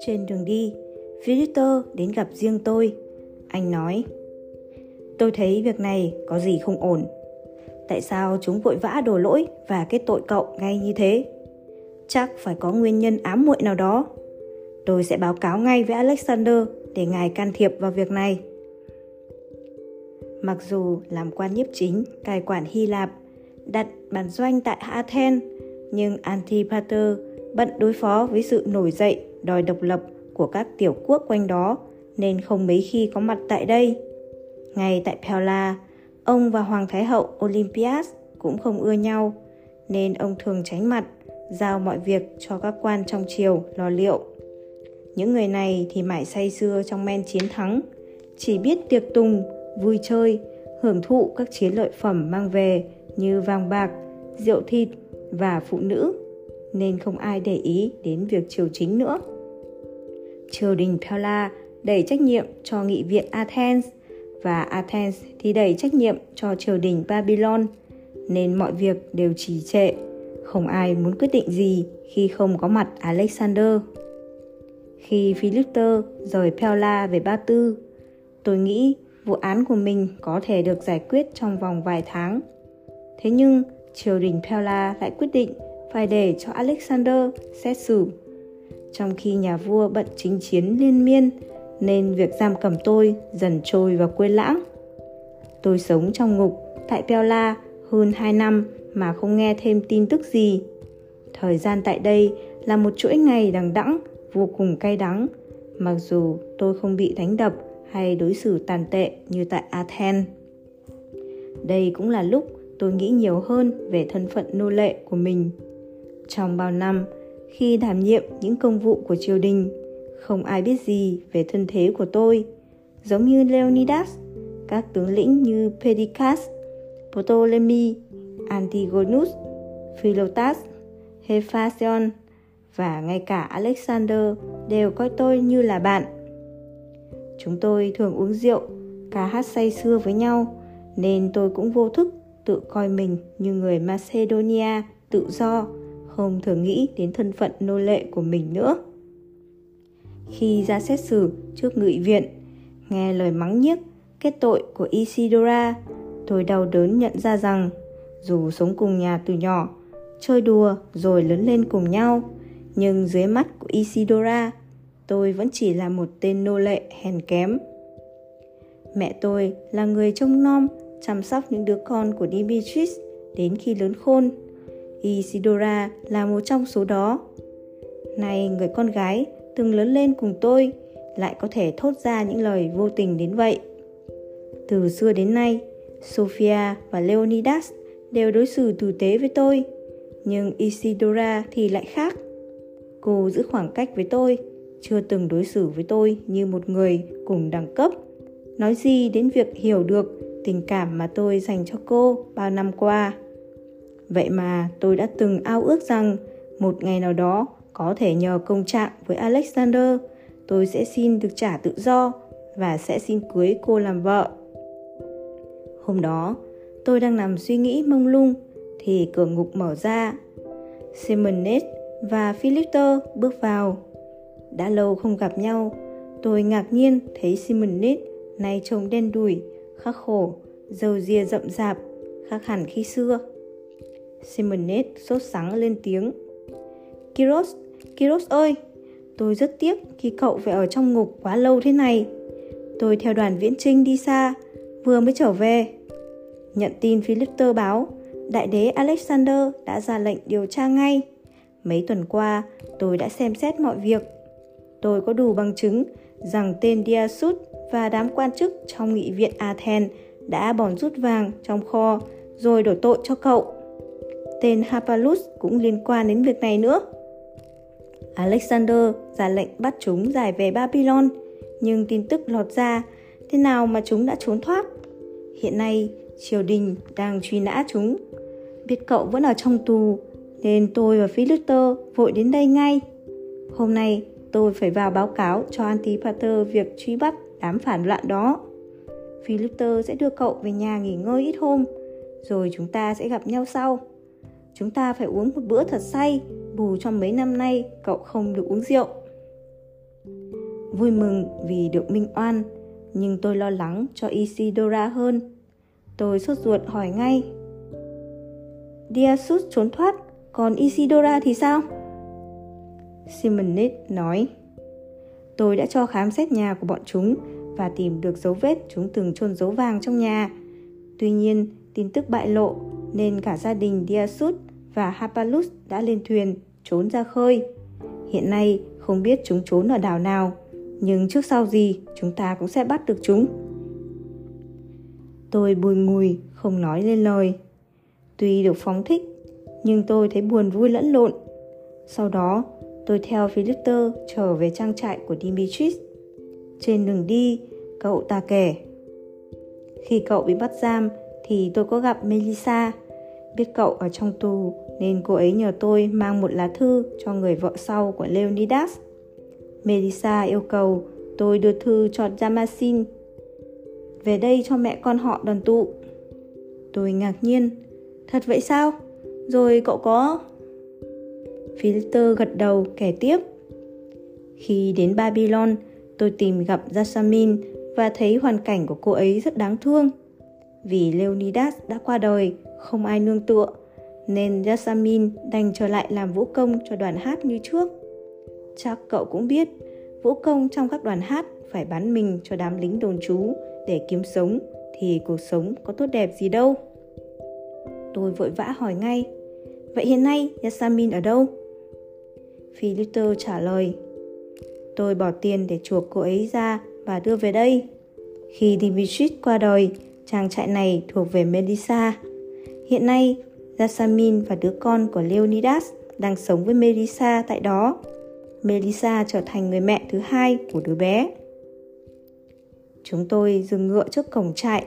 Trên đường đi, Victor đến gặp riêng tôi. Anh nói, tôi thấy việc này có gì không ổn. Tại sao chúng vội vã đổ lỗi và kết tội cậu ngay như thế? Chắc phải có nguyên nhân ám muội nào đó. Tôi sẽ báo cáo ngay với Alexander để ngài can thiệp vào việc này. Mặc dù làm quan nhiếp chính cai quản Hy Lạp, đặt bản doanh tại Athens, nhưng Antipater bận đối phó với sự nổi dậy đòi độc lập của các tiểu quốc quanh đó nên không mấy khi có mặt tại đây. Ngay tại Pella, ông và Hoàng Thái hậu Olympias cũng không ưa nhau, nên ông thường tránh mặt, giao mọi việc cho các quan trong triều lo liệu. Những người này thì mãi say sưa trong men chiến thắng, chỉ biết tiệc tùng, vui chơi, hưởng thụ các chiến lợi phẩm mang về như vàng bạc, rượu thịt và phụ nữ, nên không ai để ý đến việc triều chính nữa. Triều đình Pella đẩy trách nhiệm cho nghị viện Athens và Athens thì đẩy trách nhiệm cho triều đình Babylon, nên mọi việc đều trì trệ, không ai muốn quyết định gì khi không có mặt Alexander. Khi Philippe rời Pella về Ba Tư, tôi nghĩ vụ án của mình có thể được giải quyết trong vòng vài tháng. Thế nhưng, triều đình Pella lại quyết định phải để cho Alexander xét xử. Trong khi nhà vua bận chính chiến liên miên, nên việc giam cầm tôi dần trôi vào quên lãng. Tôi sống trong ngục tại Pella hơn 2 năm mà không nghe thêm tin tức gì. Thời gian tại đây là một chuỗi ngày đằng đẵng vô cùng cay đắng, mặc dù tôi không bị đánh đập hay đối xử tàn tệ như tại Athens. Đây cũng là lúc tôi nghĩ nhiều hơn về thân phận nô lệ của mình. Trong bao năm, khi đảm nhiệm những công vụ của triều đình, không ai biết gì về thân thế của tôi. Giống như Leonidas, các tướng lĩnh như Pedicas, Ptolemy, Antigonus, Philotas, Hephaestion và ngay cả Alexander đều coi tôi như là bạn. Chúng tôi thường uống rượu, ca hát say sưa với nhau, nên tôi cũng vô thức tự coi mình như người Macedonia tự do, không thường nghĩ đến thân phận nô lệ của mình nữa. Khi ra xét xử trước ngụy viện, nghe lời mắng nhiếc, kết tội của Isidora, tôi đau đớn nhận ra rằng dù sống cùng nhà từ nhỏ, chơi đùa rồi lớn lên cùng nhau, nhưng dưới mắt của Isidora, tôi vẫn chỉ là một tên nô lệ hèn kém. Mẹ tôi là người trông nom, chăm sóc những đứa con của Dimitris đến khi lớn khôn. Isidora là một trong số đó. Này người con gái từng lớn lên cùng tôi lại có thể thốt ra những lời vô tình đến vậy. Từ xưa đến nay, Sophia và Leonidas đều đối xử tử tế với tôi, nhưng Isidora thì lại khác. Cô giữ khoảng cách với tôi, chưa từng đối xử với tôi như một người cùng đẳng cấp. Nói gì đến việc hiểu được tình cảm mà tôi dành cho cô bao năm qua. Vậy mà tôi đã từng ao ước rằng một ngày nào đó có thể nhờ công trạng với Alexander, tôi sẽ xin được trả tự do và sẽ xin cưới cô làm vợ. Hôm đó, tôi đang nằm suy nghĩ mông lung thì cửa ngục mở ra. Simonet và Philipter bước vào. Đã lâu không gặp nhau, tôi ngạc nhiên thấy Simonet nay trông đen đủi, khắc khổ, dầu dìa rậm rạp, khác hẳn khi xưa. Simonet sốt sắng lên tiếng. Kiros, Kiros ơi, tôi rất tiếc khi cậu phải ở trong ngục quá lâu thế này. Tôi theo đoàn viễn trinh đi xa, vừa mới trở về. Nhận tin Philipter báo, đại đế Alexander đã ra lệnh điều tra ngay. Mấy tuần qua, tôi đã xem xét mọi việc. Tôi có đủ bằng chứng rằng tên Diasut và đám quan chức trong nghị viện Athens đã bòn rút vàng trong kho rồi đổ tội cho cậu. Tên Hapalus cũng liên quan đến việc này nữa. Alexander ra lệnh bắt chúng giải về Babylon, nhưng tin tức lọt ra, thế nào mà chúng đã trốn thoát? Hiện nay, triều đình đang truy nã chúng. Biết cậu vẫn ở trong tù, nên tôi và Philister vội đến đây ngay. Hôm nay, tôi phải vào báo cáo cho Antipater việc truy bắt đám phản loạn đó. Philipter sẽ đưa cậu về nhà nghỉ ngơi ít hôm, rồi chúng ta sẽ gặp nhau sau. chúng ta phải uống một bữa thật say, bù cho mấy năm nay cậu không được uống rượu. Vui mừng vì được minh oan, nhưng tôi lo lắng cho Isidora hơn. Tôi sốt ruột hỏi ngay. Diasus trốn thoát, còn Isidora thì sao? Simonet nói. Tôi đã cho khám xét nhà của bọn chúng và tìm được dấu vết chúng từng chôn dấu vàng trong nhà. Tuy nhiên, tin tức bại lộ nên cả gia đình Diasut và Hapalus đã lên thuyền trốn ra khơi. Hiện nay không biết chúng trốn ở đảo nào, nhưng trước sau gì chúng ta cũng sẽ bắt được chúng. Tôi bùi ngùi, không nói lên lời. Tuy được phóng thích, nhưng tôi thấy buồn vui lẫn lộn. Sau đó, tôi theo Philipter trở về trang trại của Dimitris. Trên đường đi, cậu ta kể. Khi cậu bị bắt giam thì tôi có gặp Melissa. Biết cậu ở trong tù nên cô ấy nhờ tôi mang một lá thư cho người vợ sau của Leonidas. Melissa yêu cầu tôi đưa thư cho Damasin về đây cho mẹ con họ đoàn tụ. Tôi ngạc nhiên. Thật vậy sao? Rồi cậu có... Philister gật đầu kể tiếp. Khi đến Babylon, tôi tìm gặp Jasmine và thấy hoàn cảnh của cô ấy rất đáng thương. Vì Leonidas đã qua đời, không ai nương tựa, nên Jasmine đành trở lại làm vũ công cho đoàn hát như trước. Chắc cậu cũng biết, vũ công trong các đoàn hát phải bán mình cho đám lính đồn trú để kiếm sống thì cuộc sống có tốt đẹp gì đâu. Tôi vội vã hỏi ngay, vậy hiện nay Yasamin ở đâu? Philipter trả lời, tôi bỏ tiền để chuộc cô ấy ra và đưa về đây. Khi Dimitris qua đời, trang trại này thuộc về Melissa. Hiện nay, Yasamin và đứa con của Leonidas đang sống với Melissa tại đó. Melissa trở thành người mẹ thứ hai của đứa bé. Chúng tôi dừng ngựa trước cổng trại.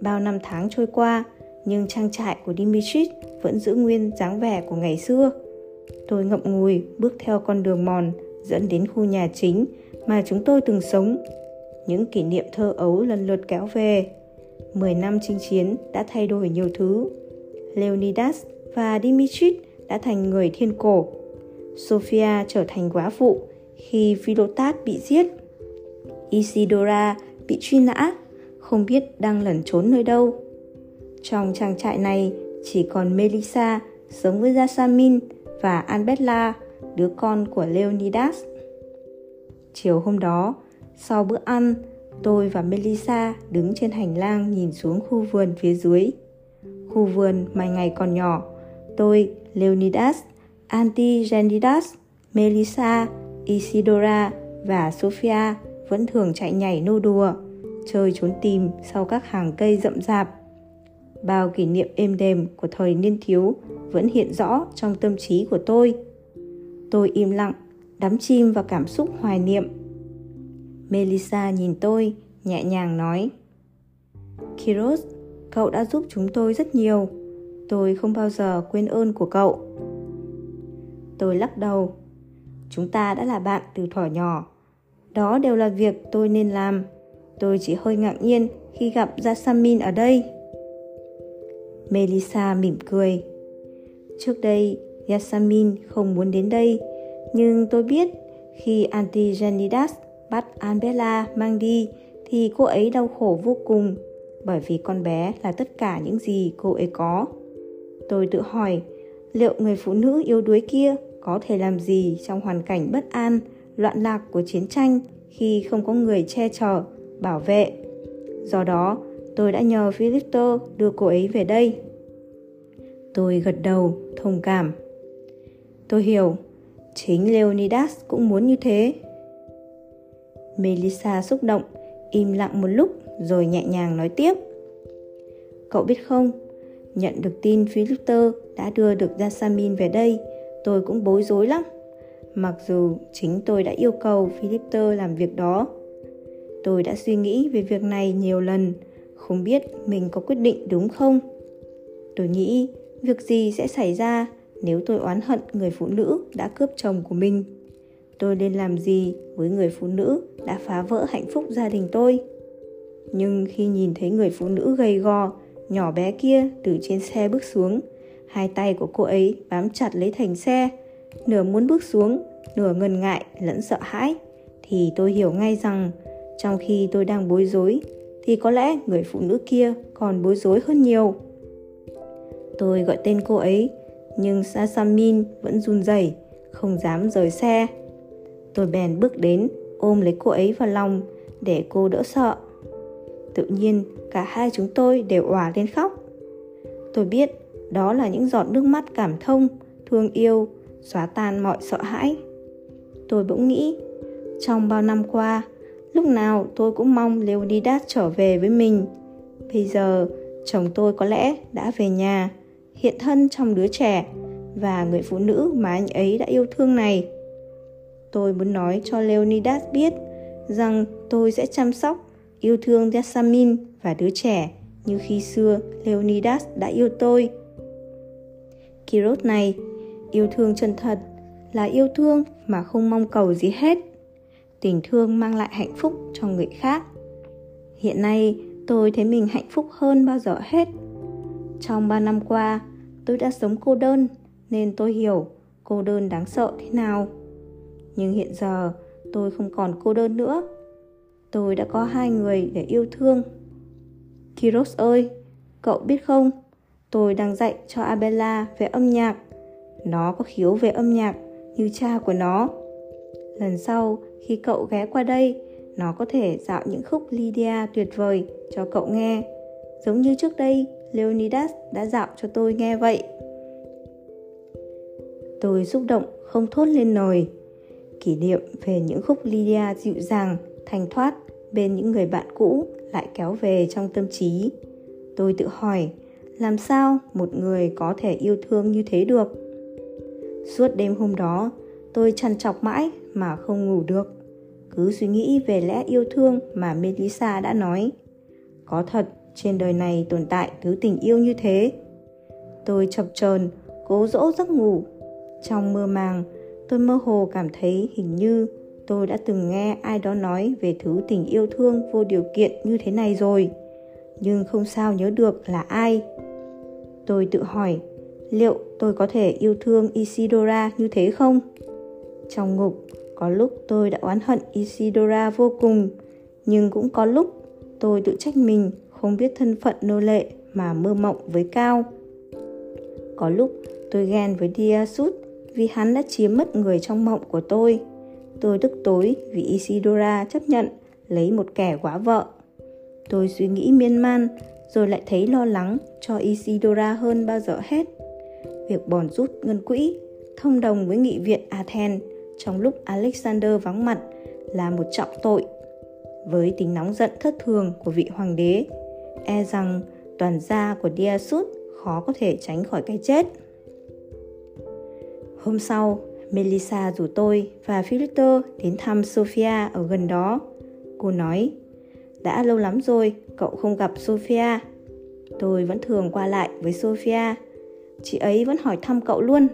Bao năm tháng trôi qua, nhưng trang trại của Dimitris vẫn giữ nguyên dáng vẻ của ngày xưa. Tôi ngậm ngùi bước theo con đường mòn dẫn đến khu nhà chính mà chúng tôi từng sống. Những kỷ niệm thơ ấu lần lượt kéo về. Mười năm chinh chiến đã thay đổi nhiều thứ. Leonidas và Dimitris đã thành người thiên cổ. Sophia trở thành quá phụ khi Philotas bị giết. Isidora bị truy nã, không biết đang lẩn trốn nơi đâu. Trong trang trại này chỉ còn Melissa sống với Jasmine và Albella, đứa con của Leonidas. Chiều hôm đó, sau bữa ăn, tôi và Melissa đứng trên hành lang nhìn xuống khu vườn phía dưới. Khu vườn mà ngày còn nhỏ, tôi, Leonidas, Antigenidas, Melissa, Isidora và Sophia vẫn thường chạy nhảy nô đùa, chơi trốn tìm sau các hàng cây rậm rạp. Bao kỷ niệm êm đềm của thời niên thiếu vẫn hiện rõ trong tâm trí của tôi. Tôi im lặng, đắm chim vào cảm xúc hoài niệm. Melissa nhìn tôi, nhẹ nhàng nói Kiros, cậu đã giúp chúng tôi rất nhiều. Tôi không bao giờ quên ơn của cậu. Tôi lắc đầu. Chúng ta đã là bạn từ thuở nhỏ đó đều là việc tôi nên làm. Tôi chỉ hơi ngạc nhiên khi gặp Jasmine ở đây. Melissa mỉm cười. Trước đây, Yasamin không muốn đến đây, nhưng tôi biết khi Antigenidas bắt Anbella mang đi thì cô ấy đau khổ vô cùng bởi vì con bé là tất cả những gì cô ấy có. Tôi tự hỏi liệu người phụ nữ yếu đuối kia có thể làm gì trong hoàn cảnh bất an loạn lạc của chiến tranh khi không có người che chở, bảo vệ. Do đó, tôi đã nhờ Philipter đưa cô ấy về đây. Tôi gật đầu, thông cảm. Tôi hiểu, chính Leonidas cũng muốn như thế. Melissa xúc động, im lặng một lúc rồi nhẹ nhàng nói tiếp. Cậu biết không, nhận được tin Philipter đã đưa được Jasmine về đây, tôi cũng bối rối lắm mặc dù chính tôi đã yêu cầu Philipter làm việc đó. Tôi đã suy nghĩ về việc này nhiều lần, không biết mình có quyết định đúng không. Tôi nghĩ việc gì sẽ xảy ra nếu tôi oán hận người phụ nữ đã cướp chồng của mình. Tôi nên làm gì với người phụ nữ đã phá vỡ hạnh phúc gia đình tôi? Nhưng khi nhìn thấy người phụ nữ gầy gò, nhỏ bé kia từ trên xe bước xuống, Hai tay của cô ấy bám chặt lấy thành xe, nửa muốn bước xuống, nửa ngần ngại lẫn sợ hãi. Thì tôi hiểu ngay rằng trong khi tôi đang bối rối thì có lẽ người phụ nữ kia còn bối rối hơn nhiều. Tôi gọi tên cô ấy, nhưng Sasamin vẫn run rẩy, không dám rời xe. Tôi bèn bước đến, ôm lấy cô ấy vào lòng để cô đỡ sợ. Tự nhiên, cả hai chúng tôi đều òa lên khóc. Tôi biết đó là những giọt nước mắt cảm thông, thương yêu, xóa tan mọi sợ hãi. Tôi bỗng nghĩ, trong bao năm qua, lúc nào tôi cũng mong Leonidas trở về với mình. Bây giờ, chồng tôi có lẽ đã về nhà, hiện thân trong đứa trẻ và người phụ nữ mà anh ấy đã yêu thương này. Tôi muốn nói cho Leonidas biết rằng tôi sẽ chăm sóc, yêu thương Yasamin và đứa trẻ như khi xưa Leonidas đã yêu tôi. Kiros này, yêu thương chân thật là yêu thương mà không mong cầu gì hết. Tình thương mang lại hạnh phúc cho người khác. Hiện nay, tôi thấy mình hạnh phúc hơn bao giờ hết. Trong 3 năm qua, tôi đã sống cô đơn nên tôi hiểu cô đơn đáng sợ thế nào. Nhưng hiện giờ, tôi không còn cô đơn nữa. Tôi đã có hai người để yêu thương. Kiros ơi, cậu biết không, tôi đang dạy cho Abella về âm nhạc. Nó có khiếu về âm nhạc như cha của nó. Lần sau, khi cậu ghé qua đây, nó có thể dạo những khúc Lydia tuyệt vời cho cậu nghe. Giống như trước đây, Leonidas đã dạo cho tôi nghe vậy. Tôi xúc động không thốt lên nổi. Kỷ niệm về những khúc Lydia dịu dàng, thanh thoát bên những người bạn cũ lại kéo về trong tâm trí. Tôi tự hỏi, làm sao một người có thể yêu thương như thế được? Suốt đêm hôm đó, tôi chăn chọc mãi mà không ngủ được. Cứ suy nghĩ về lẽ yêu thương mà Melissa đã nói. Có thật, trên đời này tồn tại thứ tình yêu như thế. Tôi chập chờn, cố dỗ giấc ngủ. Trong mơ màng, tôi mơ hồ cảm thấy hình như tôi đã từng nghe ai đó nói về thứ tình yêu thương vô điều kiện như thế này rồi nhưng không sao nhớ được là ai tôi tự hỏi liệu tôi có thể yêu thương isidora như thế không trong ngục có lúc tôi đã oán hận isidora vô cùng nhưng cũng có lúc tôi tự trách mình không biết thân phận nô lệ mà mơ mộng với cao có lúc tôi ghen với diasut vì hắn đã chiếm mất người trong mộng của tôi Tôi tức tối vì Isidora chấp nhận lấy một kẻ quá vợ. Tôi suy nghĩ miên man, rồi lại thấy lo lắng cho Isidora hơn bao giờ hết. Việc bòn rút ngân quỹ, thông đồng với nghị viện Athens trong lúc Alexander vắng mặt là một trọng tội. Với tính nóng giận thất thường của vị hoàng đế, e rằng toàn gia của Diasut khó có thể tránh khỏi cái chết. Hôm sau, Melissa rủ tôi và Filter đến thăm Sophia ở gần đó. Cô nói, đã lâu lắm rồi cậu không gặp Sophia. Tôi vẫn thường qua lại với Sophia. Chị ấy vẫn hỏi thăm cậu luôn.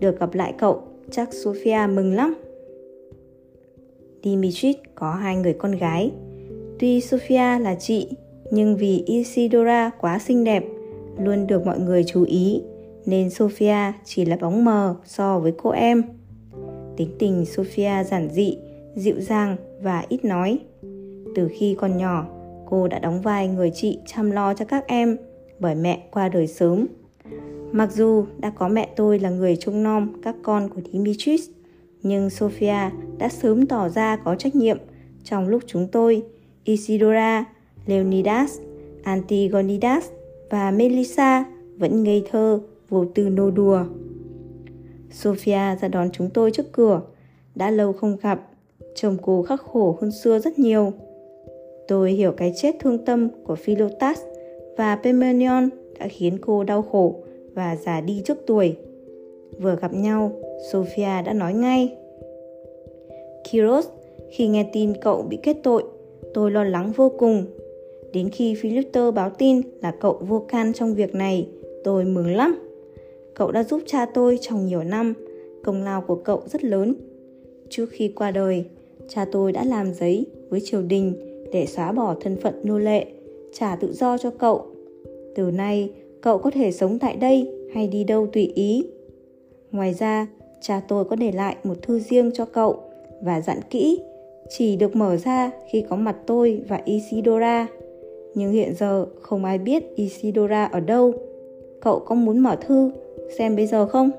Được gặp lại cậu, chắc Sophia mừng lắm. Dimitri có hai người con gái. Tuy Sophia là chị, nhưng vì Isidora quá xinh đẹp, luôn được mọi người chú ý nên Sophia chỉ là bóng mờ so với cô em. Tính tình Sophia giản dị, dịu dàng và ít nói. Từ khi còn nhỏ, cô đã đóng vai người chị chăm lo cho các em bởi mẹ qua đời sớm. Mặc dù đã có mẹ tôi là người trông nom các con của Dimitris, nhưng Sophia đã sớm tỏ ra có trách nhiệm trong lúc chúng tôi, Isidora, Leonidas, Antigonidas và Melissa vẫn ngây thơ vô tư nô đùa. Sophia ra đón chúng tôi trước cửa. Đã lâu không gặp, chồng cô khắc khổ hơn xưa rất nhiều. Tôi hiểu cái chết thương tâm của Philotas và Pemenion đã khiến cô đau khổ và già đi trước tuổi. Vừa gặp nhau, Sophia đã nói ngay. Kiros, khi nghe tin cậu bị kết tội, tôi lo lắng vô cùng. Đến khi Philipter báo tin là cậu vô can trong việc này, tôi mừng lắm. Cậu đã giúp cha tôi trong nhiều năm, công lao của cậu rất lớn. Trước khi qua đời, cha tôi đã làm giấy với triều đình để xóa bỏ thân phận nô lệ, trả tự do cho cậu. Từ nay, cậu có thể sống tại đây hay đi đâu tùy ý. Ngoài ra, cha tôi có để lại một thư riêng cho cậu và dặn kỹ chỉ được mở ra khi có mặt tôi và Isidora. Nhưng hiện giờ không ai biết Isidora ở đâu. Cậu có muốn mở thư xem bây giờ không?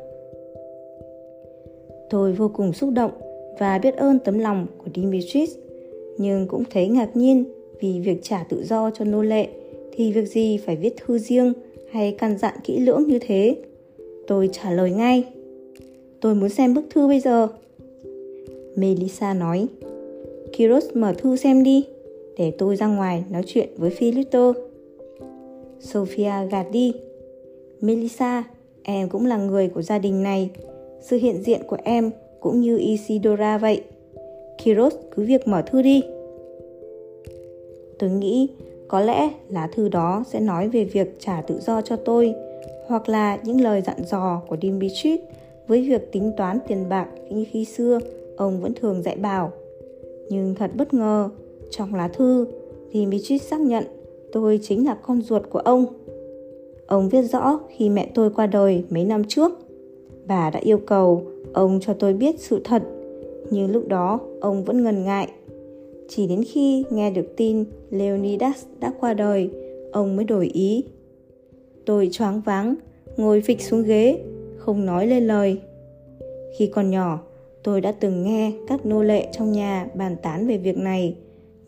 Tôi vô cùng xúc động và biết ơn tấm lòng của Dimitris, nhưng cũng thấy ngạc nhiên vì việc trả tự do cho nô lệ thì việc gì phải viết thư riêng hay căn dặn kỹ lưỡng như thế. Tôi trả lời ngay. Tôi muốn xem bức thư bây giờ. Melissa nói, Kiros mở thư xem đi, để tôi ra ngoài nói chuyện với Filippo. Sophia gạt đi. Melissa, em cũng là người của gia đình này. Sự hiện diện của em cũng như Isidora vậy. Kiros cứ việc mở thư đi. Tôi nghĩ có lẽ lá thư đó sẽ nói về việc trả tự do cho tôi hoặc là những lời dặn dò của Dimitri với việc tính toán tiền bạc như khi xưa ông vẫn thường dạy bảo. Nhưng thật bất ngờ, trong lá thư, Dimitris xác nhận tôi chính là con ruột của ông. Ông viết rõ khi mẹ tôi qua đời mấy năm trước. Bà đã yêu cầu ông cho tôi biết sự thật, nhưng lúc đó ông vẫn ngần ngại. Chỉ đến khi nghe được tin Leonidas đã qua đời, ông mới đổi ý. Tôi choáng váng, ngồi phịch xuống ghế, không nói lên lời. Khi còn nhỏ, tôi đã từng nghe các nô lệ trong nhà bàn tán về việc này,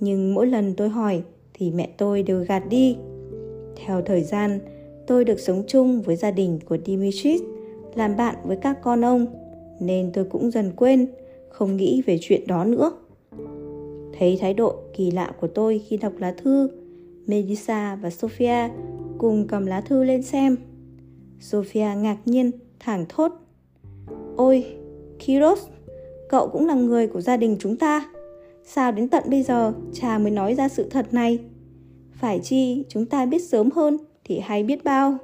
nhưng mỗi lần tôi hỏi thì mẹ tôi đều gạt đi. Theo thời gian, tôi được sống chung với gia đình của Dimitris, làm bạn với các con ông, nên tôi cũng dần quên, không nghĩ về chuyện đó nữa. Thấy thái độ kỳ lạ của tôi khi đọc lá thư, Melissa và Sophia cùng cầm lá thư lên xem. Sophia ngạc nhiên, thảng thốt. Ôi, Kiros, cậu cũng là người của gia đình chúng ta. Sao đến tận bây giờ cha mới nói ra sự thật này? Phải chi chúng ta biết sớm hơn thì hay biết bao.